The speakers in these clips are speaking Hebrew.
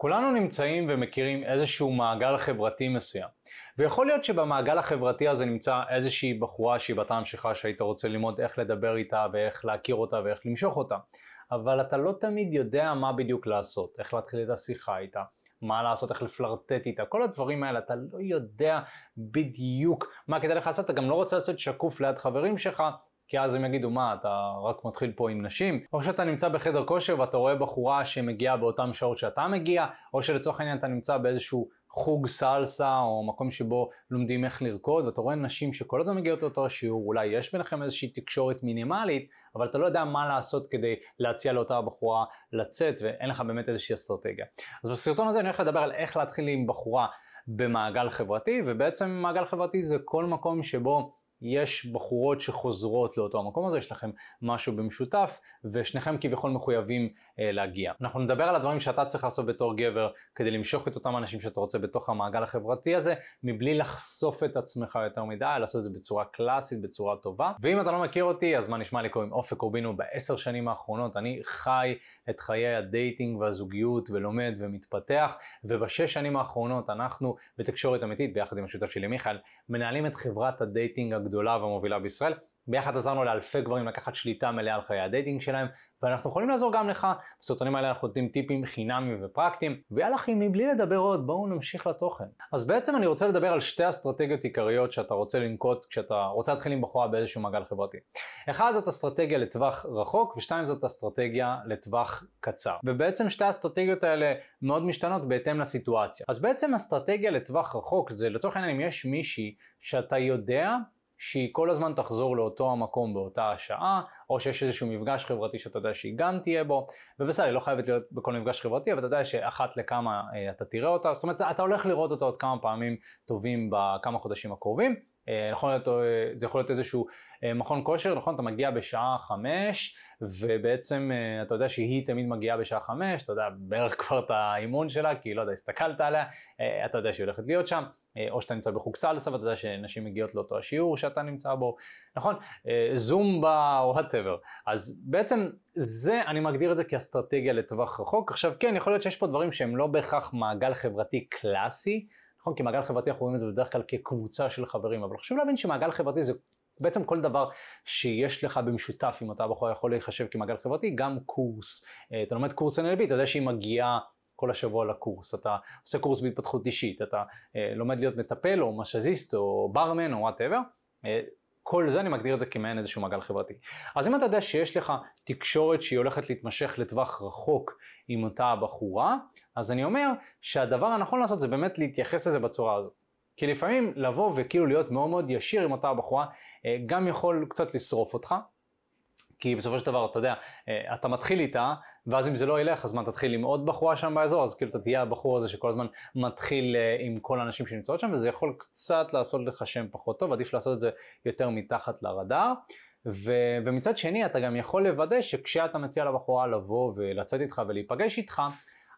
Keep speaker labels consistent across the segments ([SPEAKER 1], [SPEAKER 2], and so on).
[SPEAKER 1] כולנו נמצאים ומכירים איזשהו מעגל חברתי מסוים. ויכול להיות שבמעגל החברתי הזה נמצא איזושהי בחורה שהיא בטעם שלך שהיית רוצה ללמוד איך לדבר איתה ואיך להכיר אותה ואיך למשוך אותה. אבל אתה לא תמיד יודע מה בדיוק לעשות, איך להתחיל את השיחה איתה, מה לעשות, איך לפלרטט איתה, כל הדברים האלה, אתה לא יודע בדיוק מה כדאי לך לעשות, אתה גם לא רוצה לצאת שקוף ליד חברים שלך, כי אז הם יגידו, מה, אתה רק מתחיל פה עם נשים? או שאתה נמצא בחדר כושר ואתה רואה בחורה שמגיעה באותן שעות שאתה מגיע, או שלצורך העניין אתה נמצא באיזשהו חוג סלסה, או מקום שבו לומדים איך לרקוד, ואתה רואה נשים שכל הזמן מגיעות לאותו שיעור, אולי יש ביניכם איזושהי תקשורת מינימלית, אבל אתה לא יודע מה לעשות כדי להציע לאותה בחורה לצאת, ואין לך באמת איזושהי אסטרטגיה. אז בסרטון הזה אני הולך לדבר על איך להתחיל עם בחורה במעגל חברתי, ובעצם מעגל חברתי זה כל מקום שבו יש בחורות שחוזרות לאותו המקום הזה, יש לכם משהו במשותף, ושניכם כביכול מחויבים אה, להגיע. אנחנו נדבר על הדברים שאתה צריך לעשות בתור גבר, כדי למשוך את אותם אנשים שאתה רוצה בתוך המעגל החברתי הזה, מבלי לחשוף את עצמך יותר מדי, לעשות את זה בצורה קלאסית, בצורה טובה. ואם אתה לא מכיר אותי, אז מה נשמע לי קוראים אופק קורבינו בעשר שנים האחרונות, אני חי את חיי הדייטינג והזוגיות, ולומד ומתפתח, ובשש שנים האחרונות אנחנו בתקשורת אמיתית, ביחד עם השותף שלי מיכאל, מנהלים את חברת הדייטינג הגדולה והמובילה בישראל. ביחד עזרנו לאלפי גברים לקחת שליטה מלאה על חיי הדייטינג שלהם, ואנחנו יכולים לעזור גם לך. בסרטונים האלה אנחנו נותנים טיפים חינמיים ופרקטיים, ויאללה אחי, מבלי לדבר עוד, בואו נמשיך לתוכן. אז בעצם אני רוצה לדבר על שתי אסטרטגיות עיקריות שאתה רוצה לנקוט כשאתה רוצה להתחיל עם בחורה באיזשהו מעגל חברתי. אחד זאת אסטרטגיה לטווח רחוק, ושתיים זאת אסטרטגיה לטווח קצר. ובעצם שתי האסטרטגיות האלה מאוד משתנות בהתאם לסיטואציה. אז בעצם אסטרטגיה לטווח רחוק זה לצורך העניין אם יש מישהי שאתה יודע שהיא כל הזמן תחזור לאותו המקום באותה השעה, או שיש איזשהו מפגש חברתי שאתה יודע שהיא גם תהיה בו, ובסדר, היא לא חייבת להיות בכל מפגש חברתי, אבל אתה יודע שאחת לכמה אה, אתה תראה אותה, זאת אומרת, אתה הולך לראות אותה עוד כמה פעמים טובים בכמה חודשים הקרובים. אה, זה יכול להיות איזשהו אה, מכון כושר, נכון? אתה מגיע בשעה חמש, ובעצם אתה יודע שהיא תמיד מגיעה בשעה חמש, אתה יודע בערך כבר את האימון שלה, כי לא יודע, הסתכלת עליה, אתה יודע שהיא הולכת להיות שם. או שאתה נמצא בחוג סלסה ואתה יודע שנשים מגיעות לאותו השיעור שאתה נמצא בו, נכון? זומבה או whatever. אז בעצם זה, אני מגדיר את זה כאסטרטגיה לטווח רחוק. עכשיו כן, יכול להיות שיש פה דברים שהם לא בהכרח מעגל חברתי קלאסי, נכון? כי מעגל חברתי אנחנו רואים את זה בדרך כלל כקבוצה של חברים, אבל חשוב להבין שמעגל חברתי זה בעצם כל דבר שיש לך במשותף עם אותה בחורה יכול להיחשב כמעגל חברתי, גם קורס. אה, אתה לומד קורס NLP, אתה יודע שהיא מגיעה כל השבוע לקורס, אתה עושה קורס בהתפתחות אישית, אתה אה, לומד להיות מטפל או משאזיסט או ברמן או whatever. אה, כל זה אני מגדיר את זה כמעין איזשהו מעגל חברתי. אז אם אתה יודע שיש לך תקשורת שהיא הולכת להתמשך לטווח רחוק עם אותה הבחורה, אז אני אומר שהדבר הנכון לעשות זה באמת להתייחס לזה בצורה הזאת. כי לפעמים לבוא וכאילו להיות מאוד מאוד ישיר עם אותה הבחורה, אה, גם יכול קצת לשרוף אותך, כי בסופו של דבר, אתה יודע, אה, אתה מתחיל איתה, ואז אם זה לא ילך, אז מה, תתחיל עם עוד בחורה שם באזור, אז כאילו אתה תהיה הבחור הזה שכל הזמן מתחיל אה, עם כל האנשים שנמצאות שם, וזה יכול קצת לעשות לך שם פחות טוב, עדיף לעשות את זה יותר מתחת לרדאר. ו- ומצד שני, אתה גם יכול לוודא שכשאתה מציע לבחורה לבוא ולצאת איתך ולהיפגש איתך,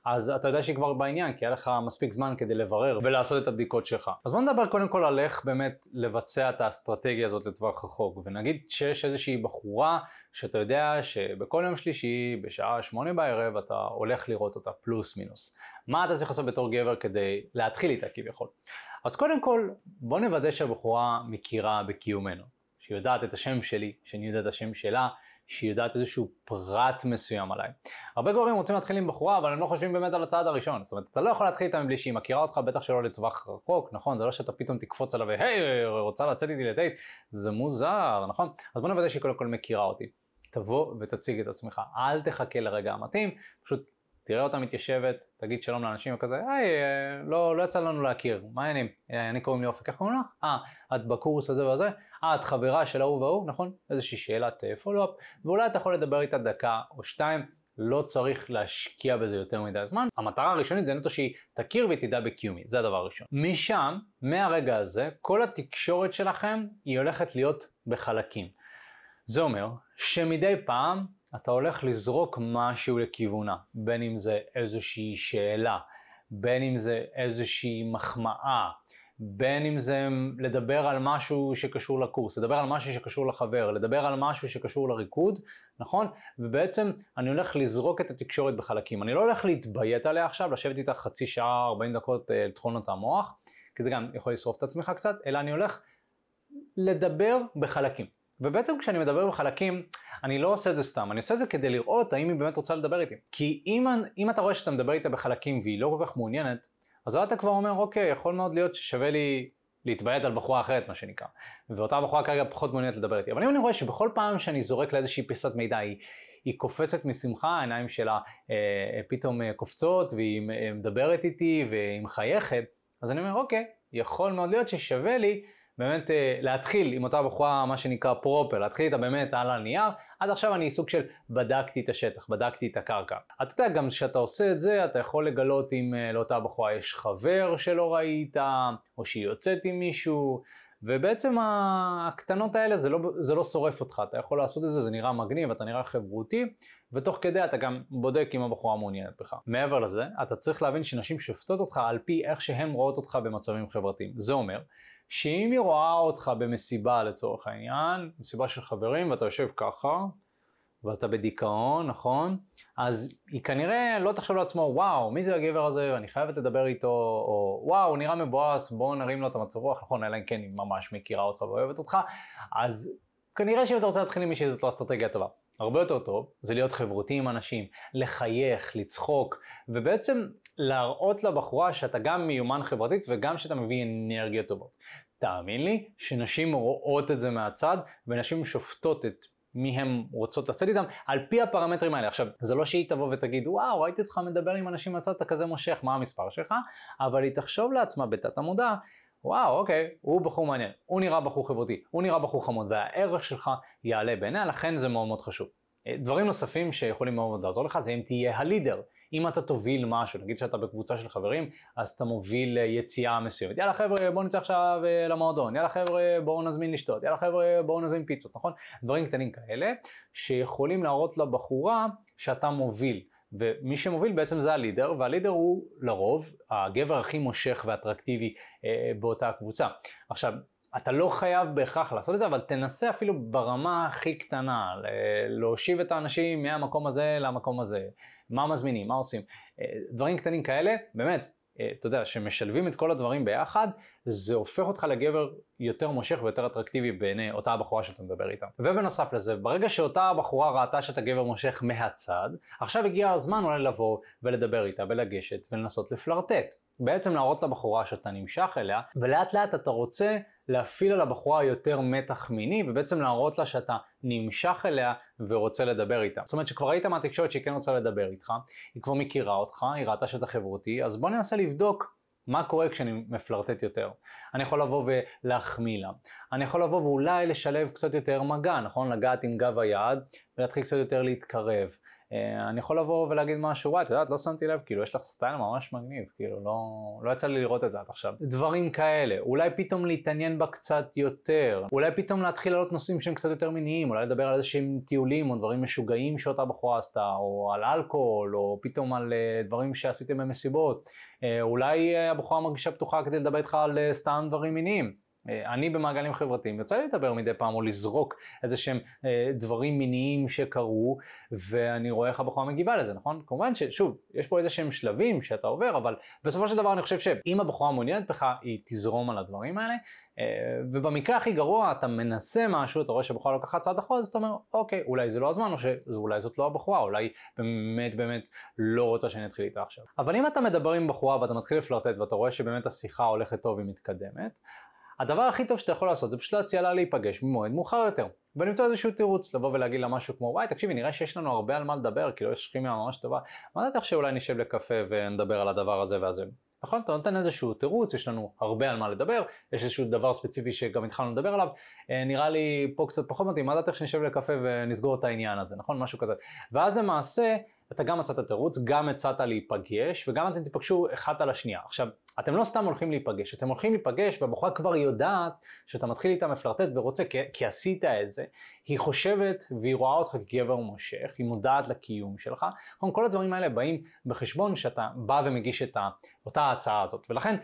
[SPEAKER 1] אז אתה יודע שהיא כבר בעניין, כי היה לך מספיק זמן כדי לברר ולעשות את הבדיקות שלך. אז בוא נדבר קודם כל על איך באמת לבצע את האסטרטגיה הזאת לטווח רחוק, ונגיד שיש איזושהי בחורה שאתה יודע שבכל יום שלישי בשעה שמונה בערב אתה הולך לראות אותה פלוס מינוס. מה אתה צריך לעשות בתור גבר כדי להתחיל איתה כביכול? אז קודם כל בוא נוודא שהבחורה מכירה בקיומנו, שהיא יודעת את השם שלי, שאני יודע את השם שלה, שהיא יודעת איזשהו פרט מסוים עליי. הרבה גברים רוצים להתחיל עם בחורה, אבל הם לא חושבים באמת על הצעד הראשון. זאת אומרת, אתה לא יכול להתחיל איתה מבלי שהיא מכירה אותך, בטח שלא לטווח רחוק, נכון? זה לא שאתה פתאום תקפוץ עליו והי, רוצה לצאת איתי לדייט, זה מוזר, נכון? אז בוא נוודא שהיא קודם כל מכירה אותי. תבוא ותציג את עצמך, אל תחכה לרגע המתאים, פשוט תראה אותה מתיישבת, תגיד שלום לאנשים וכזה, היי, אה, לא, לא יצא לנו להכיר, מה העניינים? אה, אני קוראים לי אופק, איך קוראים לך? אה, את בקורס הזה והזה? אה, את חברה של ההוא וההוא, נכון? איזושהי שאלת פולו-אפ, אה, ואולי אתה יכול לדבר איתה דקה או שתיים, לא צריך להשקיע בזה יותר מדי זמן. המטרה הראשונית זה נטו שהיא תכיר והיא תדע בקיומי, זה הדבר הראשון. משם, מהרגע הזה, כל התקשורת שלכם היא הולכת להיות בחלקים. זה אומר שמדי פעם אתה הולך לזרוק משהו לכיוונה, בין אם זה איזושהי שאלה, בין אם זה איזושהי מחמאה, בין אם זה לדבר על משהו שקשור לקורס, לדבר על משהו שקשור לחבר, לדבר על משהו שקשור לריקוד, נכון? ובעצם אני הולך לזרוק את התקשורת בחלקים. אני לא הולך להתביית עליה עכשיו, לשבת איתה חצי שעה, 40 דקות, אה, לטחון אותה מוח, כי זה גם יכול לשרוף את עצמך קצת, אלא אני הולך לדבר בחלקים. ובעצם כשאני מדבר בחלקים, אני לא עושה את זה סתם, אני עושה את זה כדי לראות האם היא באמת רוצה לדבר איתי. כי אם, אם אתה רואה שאתה מדבר איתה בחלקים והיא לא כל כך מעוניינת, אז אתה כבר אומר, אוקיי, יכול מאוד להיות ששווה לי להתביית על בחורה אחרת, מה שנקרא. ואותה בחורה כרגע פחות מעוניינת לדבר איתי. אבל אם אני רואה שבכל פעם שאני זורק לאיזושהי פיסת מידע, היא, היא קופצת משמחה, העיניים שלה אה, אה פתאום אה, קופצות, והיא אה, מדברת איתי והיא מחייכת, אז אני אומר, אוקיי, יכול מאוד להיות ששווה לי באמת אה, להתחיל עם אותה בחורה, מה שנקרא פרופר, להתחיל איתה באמת על הנייר, עד עכשיו אני סוג של בדקתי את השטח, בדקתי את הקרקע. אתה יודע, גם כשאתה עושה את זה, אתה יכול לגלות אם אה, לאותה בחורה יש חבר שלא ראית, או שהיא יוצאת עם מישהו, ובעצם הקטנות האלה זה לא, זה לא שורף אותך, אתה יכול לעשות את זה, זה נראה מגניב, אתה נראה חברותי, ותוך כדי אתה גם בודק אם הבחורה מעוניינת בך. מעבר לזה, אתה צריך להבין שנשים שופטות אותך על פי איך שהן רואות אותך במצבים חברתיים. זה אומר שאם היא רואה אותך במסיבה לצורך העניין, מסיבה של חברים ואתה יושב ככה, ואתה בדיכאון, נכון? אז היא כנראה לא תחשוב לעצמו, וואו, מי זה הגבר הזה, אני חייבת לדבר איתו, או וואו, הוא נראה מבואס, בואו נרים לו את המצב רוח, נכון, אלא אם כן היא ממש מכירה אותך ואוהבת אותך, אז כנראה שאם אתה רוצה להתחיל עם מישהי זאת לא אסטרטגיה טובה. הרבה יותר טוב זה להיות חברותי עם אנשים, לחייך, לצחוק, ובעצם להראות לבחורה שאתה גם מיומן חברתית וגם שאתה מביא אנרגיות טובות. תאמין לי שנשים רואות את זה מהצד ונשים שופטות את מי הן רוצות לצאת איתם על פי הפרמטרים האלה. עכשיו, זה לא שהיא תבוא ותגיד, וואו, ראיתי אותך מדבר עם אנשים מהצד, אתה כזה מושך, מה המספר שלך? אבל היא תחשוב לעצמה בתת המודע, וואו, אוקיי, הוא בחור מעניין, הוא נראה בחור חברותי, הוא נראה בחור חמוד, והערך שלך יעלה בעיניה, לכן זה מאוד מאוד חשוב. דברים נוספים שיכולים מאוד לעזור לך זה אם תהיה הלידר. אם אתה תוביל משהו, נגיד שאתה בקבוצה של חברים, אז אתה מוביל אה, יציאה מסוימת. יאללה חבר'ה, בואו נצא עכשיו אה, למועדון, יאללה חבר'ה, בואו נזמין לשתות, יאללה חבר'ה, בואו נזמין פיצות, נכון? דברים קטנים כאלה, שיכולים להראות לבחורה שאתה מוביל. ומי שמוביל בעצם זה הלידר, והלידר הוא לרוב הגבר הכי מושך ואטרקטיבי אה, באותה הקבוצה. עכשיו, אתה לא חייב בהכרח לעשות את זה, אבל תנסה אפילו ברמה הכי קטנה, להושיב את האנשים מהמקום הזה למקום הזה, מה מזמינים, מה עושים, אה, דברים קטנים כאלה, באמת, אה, אתה יודע, שמשלבים את כל הדברים ביחד, זה הופך אותך לגבר יותר מושך ויותר אטרקטיבי בעיני אותה הבחורה שאתה מדבר איתה. ובנוסף לזה, ברגע שאותה הבחורה ראתה שאתה גבר מושך מהצד, עכשיו הגיע הזמן אולי לבוא ולדבר איתה ולגשת ולנסות לפלרטט. בעצם להראות לבחורה שאתה נמשך אליה, ולאט לאט אתה רוצה להפעיל על הבחורה יותר מתח מיני, ובעצם להראות לה שאתה נמשך אליה ורוצה לדבר איתה. זאת אומרת שכבר ראית מהתקשורת שהיא כן רוצה לדבר איתך, היא כבר מכירה אותך, היא ראתה שאתה חברותי, אז בוא ננסה לבדוק מה קורה כשאני מפלרטט יותר? אני יכול לבוא ולהחמיא לה. אני יכול לבוא ואולי לשלב קצת יותר מגע, נכון? לגעת עם גב היד ולהתחיל קצת יותר להתקרב. אה, אני יכול לבוא ולהגיד משהו, וואי, את יודעת, לא שמתי לב, כאילו, יש לך סטייל ממש מגניב, כאילו, לא, לא יצא לי לראות את זה עד עכשיו. דברים כאלה, אולי פתאום להתעניין בה קצת יותר, אולי פתאום להתחיל לעלות נושאים שהם קצת יותר מיניים, אולי לדבר על איזשהם טיולים או דברים משוגעים שאותה בחורה עשתה, או על אלכוהול, או פתאום על uh, דברים שעשיתם במסיבות. Uh, אולי הבחורה מרגישה פתוחה כדי לדבר איתך על סתם דברים מיניים. אה, אני במעגלים חברתיים יוצא לי לדבר מדי פעם או לזרוק איזה שהם אה, דברים מיניים שקרו ואני רואה איך הבחורה מגיבה לזה, נכון? כמובן ששוב, יש פה איזה שהם שלבים שאתה עובר, אבל בסופו של דבר אני חושב שאם הבחורה מעוניינת בך, היא תזרום על הדברים האלה, אה, ובמקרה הכי גרוע אתה מנסה משהו, אתה רואה שהבחורה לוקחת צעד אחורה, אז אתה אומר, אוקיי, אולי זה לא הזמן, או שאולי זאת לא הבחורה, אולי באמת באמת לא רוצה שאני אתחיל איתה עכשיו. אבל אם אתה מדבר עם בחורה ואתה מתחיל לפלרטט ואתה רואה שבאמת השיחה הולכת טוב ומתקדמת, הדבר הכי טוב שאתה יכול לעשות זה פשוט להציע לה להיפגש במועד מאוחר יותר. ולמצוא איזשהו תירוץ, לבוא ולהגיד לה משהו כמו וואי תקשיבי נראה שיש לנו הרבה על מה לדבר, כאילו יש כימיה ממש טובה, מה דעתך שאולי נשב לקפה ונדבר על הדבר הזה והזה. נכון? אתה נותן איזשהו תירוץ, יש לנו הרבה על מה לדבר, יש איזשהו דבר ספציפי שגם התחלנו לדבר עליו, אה, נראה לי פה קצת פחות מתאים, מה דעתך שנשב לקפה ונסגור את העניין הזה, נכון? משהו כזה. ואז למעשה אתה גם מצאת תירוץ, גם הצעת להיפגש, וגם אתם תיפגשו אחת על השנייה. עכשיו, אתם לא סתם הולכים להיפגש, אתם הולכים להיפגש והבחורה כבר יודעת שאתה מתחיל איתה מפלרטט ורוצה כי, כי עשית את זה, היא חושבת והיא רואה אותך כגבר מושך, היא מודעת לקיום שלך, כל הדברים האלה באים בחשבון שאתה בא ומגיש את אותה ההצעה הזאת, ולכן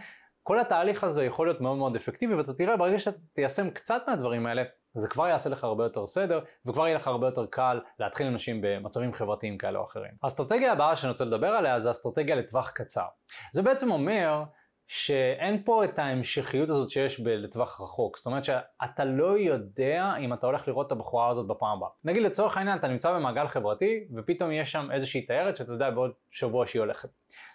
[SPEAKER 1] כל התהליך הזה יכול להיות מאוד מאוד אפקטיבי, ואתה תראה ברגע שאתה תיישם קצת מהדברים האלה, זה כבר יעשה לך הרבה יותר סדר, וכבר יהיה לך הרבה יותר קל להתחיל עם אנשים במצבים חברתיים כאלה או אחרים. האסטרטגיה הבאה שאני רוצה לדבר עליה זה אסטרטגיה לטווח קצר. זה בעצם אומר שאין פה את ההמשכיות הזאת שיש לטווח רחוק. זאת אומרת שאתה לא יודע אם אתה הולך לראות את הבחורה הזאת בפעם הבאה. נגיד לצורך העניין אתה נמצא במעגל חברתי ופתאום יש שם איזושהי תיירת שאתה יודע בעוד שבוע שהיא הולכת.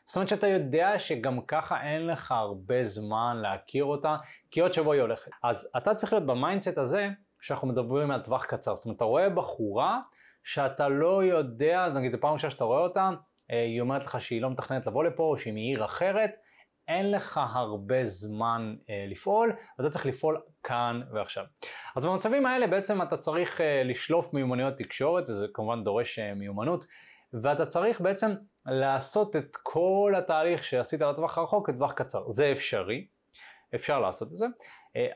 [SPEAKER 1] זאת אומרת שאתה יודע שגם ככה אין לך הרבה זמן להכיר אותה, כי עוד שבוע היא הולכת. אז אתה צריך להיות במיינדסט הזה שאנחנו מדברים על טווח קצר. זאת אומרת, אתה רואה בחורה שאתה לא יודע, נגיד זו פעם ראשונה שאתה רואה אותה, אה, היא אומרת לך שהיא לא מתכננת לבוא לפה או שהיא מעיר אחרת, אין לך הרבה זמן אה, לפעול, ואתה צריך לפעול כאן ועכשיו. אז במצבים האלה בעצם אתה צריך אה, לשלוף מיומנויות תקשורת, וזה כמובן דורש אה, מיומנות, ואתה צריך בעצם לעשות את כל התהליך שעשית לטווח הרחוק לטווח קצר. זה אפשרי, אפשר לעשות את זה,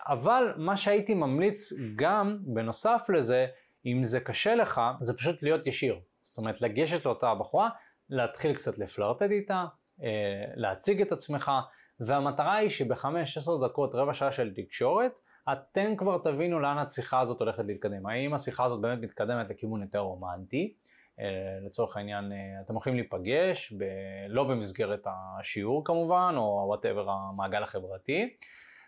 [SPEAKER 1] אבל מה שהייתי ממליץ גם בנוסף לזה, אם זה קשה לך, זה פשוט להיות ישיר. זאת אומרת, לגשת לאותה הבחורה, להתחיל קצת לפלרטט איתה, אה, להציג את עצמך, והמטרה היא שבחמש, עשר דקות, רבע שעה של תקשורת, אתם כבר תבינו לאן השיחה הזאת הולכת להתקדם. האם השיחה הזאת באמת מתקדמת לכיוון יותר רומנטי, אה, לצורך העניין אה, אתם הולכים להיפגש, ב... לא במסגרת השיעור כמובן, או whatever המעגל החברתי,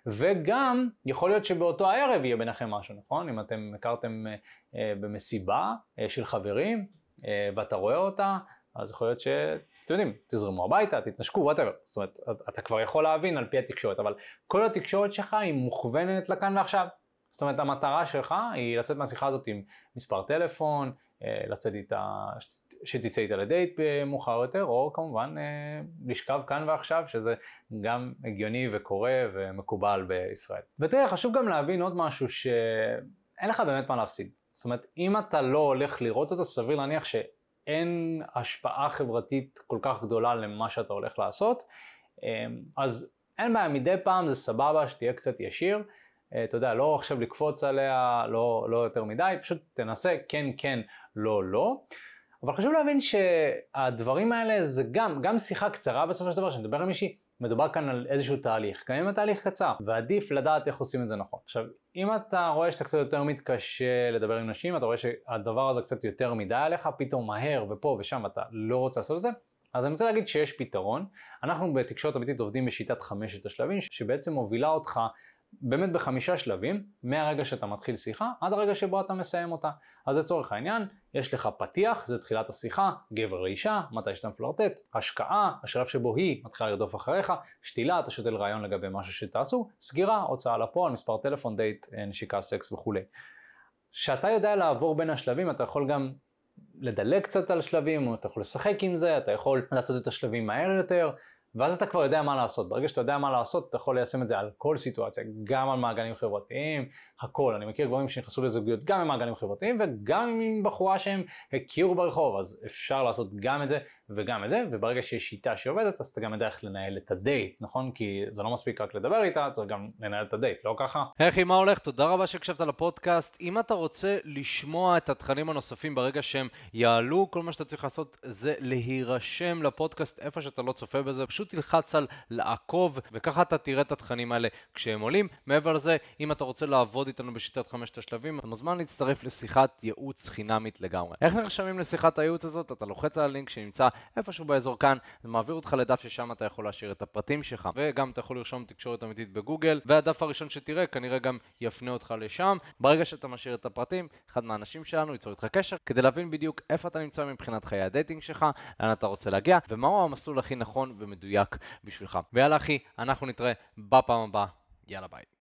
[SPEAKER 1] וגם יכול להיות שבאותו הערב יהיה ביניכם משהו, נכון? אם אתם הכרתם במסיבה של חברים ואתה רואה אותה, אז יכול להיות ש... אתם יודעים, תזרמו הביתה, תתנשקו, whatever. זאת אומרת, אתה כבר יכול להבין על פי התקשורת, אבל כל התקשורת שלך היא מוכוונת לכאן ועכשיו. זאת אומרת, המטרה שלך היא לצאת מהשיחה הזאת עם מספר טלפון, אה, לצאת איתה, שתצא איתה לדייט מאוחר יותר, או כמובן אה, לשכב כאן ועכשיו, שזה גם הגיוני וקורה ומקובל בישראל. ותראה, חשוב גם להבין עוד משהו שאין לך באמת מה להפסיד. זאת אומרת, אם אתה לא הולך לראות אותו, סביר להניח ש... אין השפעה חברתית כל כך גדולה למה שאתה הולך לעשות, אמ, אז אין בעיה, מדי פעם זה סבבה שתהיה קצת ישיר, אה, אתה יודע, לא עכשיו לקפוץ עליה, לא, לא יותר מדי, פשוט תנסה כן כן, לא לא. אבל חשוב להבין שהדברים האלה זה גם, גם שיחה קצרה בסופו של דבר, שאני מדבר עם מישהי, מדובר כאן על איזשהו תהליך, גם אם התהליך קצר, ועדיף לדעת איך עושים את זה נכון. עכשיו, אם אתה רואה שאתה קצת יותר מתקשה לדבר עם נשים, אתה רואה שהדבר הזה קצת יותר מדי עליך, פתאום מהר ופה ושם אתה לא רוצה לעשות את זה, אז אני רוצה להגיד שיש פתרון. אנחנו בתקשורת אמיתית עובדים בשיטת חמשת השלבים, שבעצם מובילה אותך באמת בחמישה שלבים, מהרגע שאתה מתחיל שיחה עד הרגע שבו אתה מסיים אותה. אז לצורך העניין, יש לך פתיח, זה תחילת השיחה, גבר לאישה, מתי שאתה מפלרטט, השקעה, השלב שבו היא מתחילה לרדוף אחריך, שתילה, אתה שותל רעיון לגבי משהו שתעשו, סגירה, הוצאה לפועל, מספר טלפון, דייט, אה, נשיקה, סקס וכולי. כשאתה יודע לעבור בין השלבים, אתה יכול גם לדלג קצת על שלבים, אתה יכול לשחק עם זה, אתה יכול לעשות את השלבים מהר יותר, ואז אתה כבר יודע מה לעשות. ברגע שאתה יודע מה לעשות, אתה יכול ליישם את זה על כל סיטואציה, גם על מעגלים חברתיים, הכל. אני מכיר גברים שנכנסו לזוגיות גם עם מעגלים חברתיים וגם עם בחורה שהם הכירו ברחוב, אז אפשר לעשות גם את זה וגם את זה, וברגע שיש שיטה שעובדת, אז אתה גם יודע איך לנהל את הדייט, נכון? כי זה לא מספיק רק לדבר איתה, צריך גם לנהל את הדייט, לא ככה?
[SPEAKER 2] היי מה הולך? תודה רבה שהקשבת לפודקאסט. אם אתה רוצה לשמוע את התכנים הנוספים ברגע שהם יעלו, כל מה שאתה צריך לעשות זה להירשם לפודקאסט איפה שאתה לא צופה בזה, פשוט תלחץ על לעקוב, וככה אתה תראה את התכנים האלה כשהם עולים. מעבר לזה, אם אתה רוצה לעבוד איתנו בשיטת חמשת השלבים, אתה מוזמן להצטרף לשיחת ייעוץ חינמית לגמרי. איך נרשמים לשיחת הייעוץ הזאת? אתה לוחץ על הלינק שנמצא איפשהו באזור כאן, זה מעביר אותך לדף ששם אתה יכול להשאיר את הפרטים שלך, וגם אתה יכול לרשום תקשורת אמיתית בגוגל, והדף הראשון שתראה כנראה גם יפנה אותך לשם. ברגע שאתה משאיר את הפרטים, אחד מהאנשים שלנו ייצור איתך קשר, כדי להבין בדיוק איפה אתה נמצא מבחינת חיי הדייטינג שלך, לאן אתה רוצה להגיע, ומהו המסלול הכי נכון ומדויק בשבילך. ויאללה אחי, אנחנו נתראה בפעם הבאה. יאללה ביי.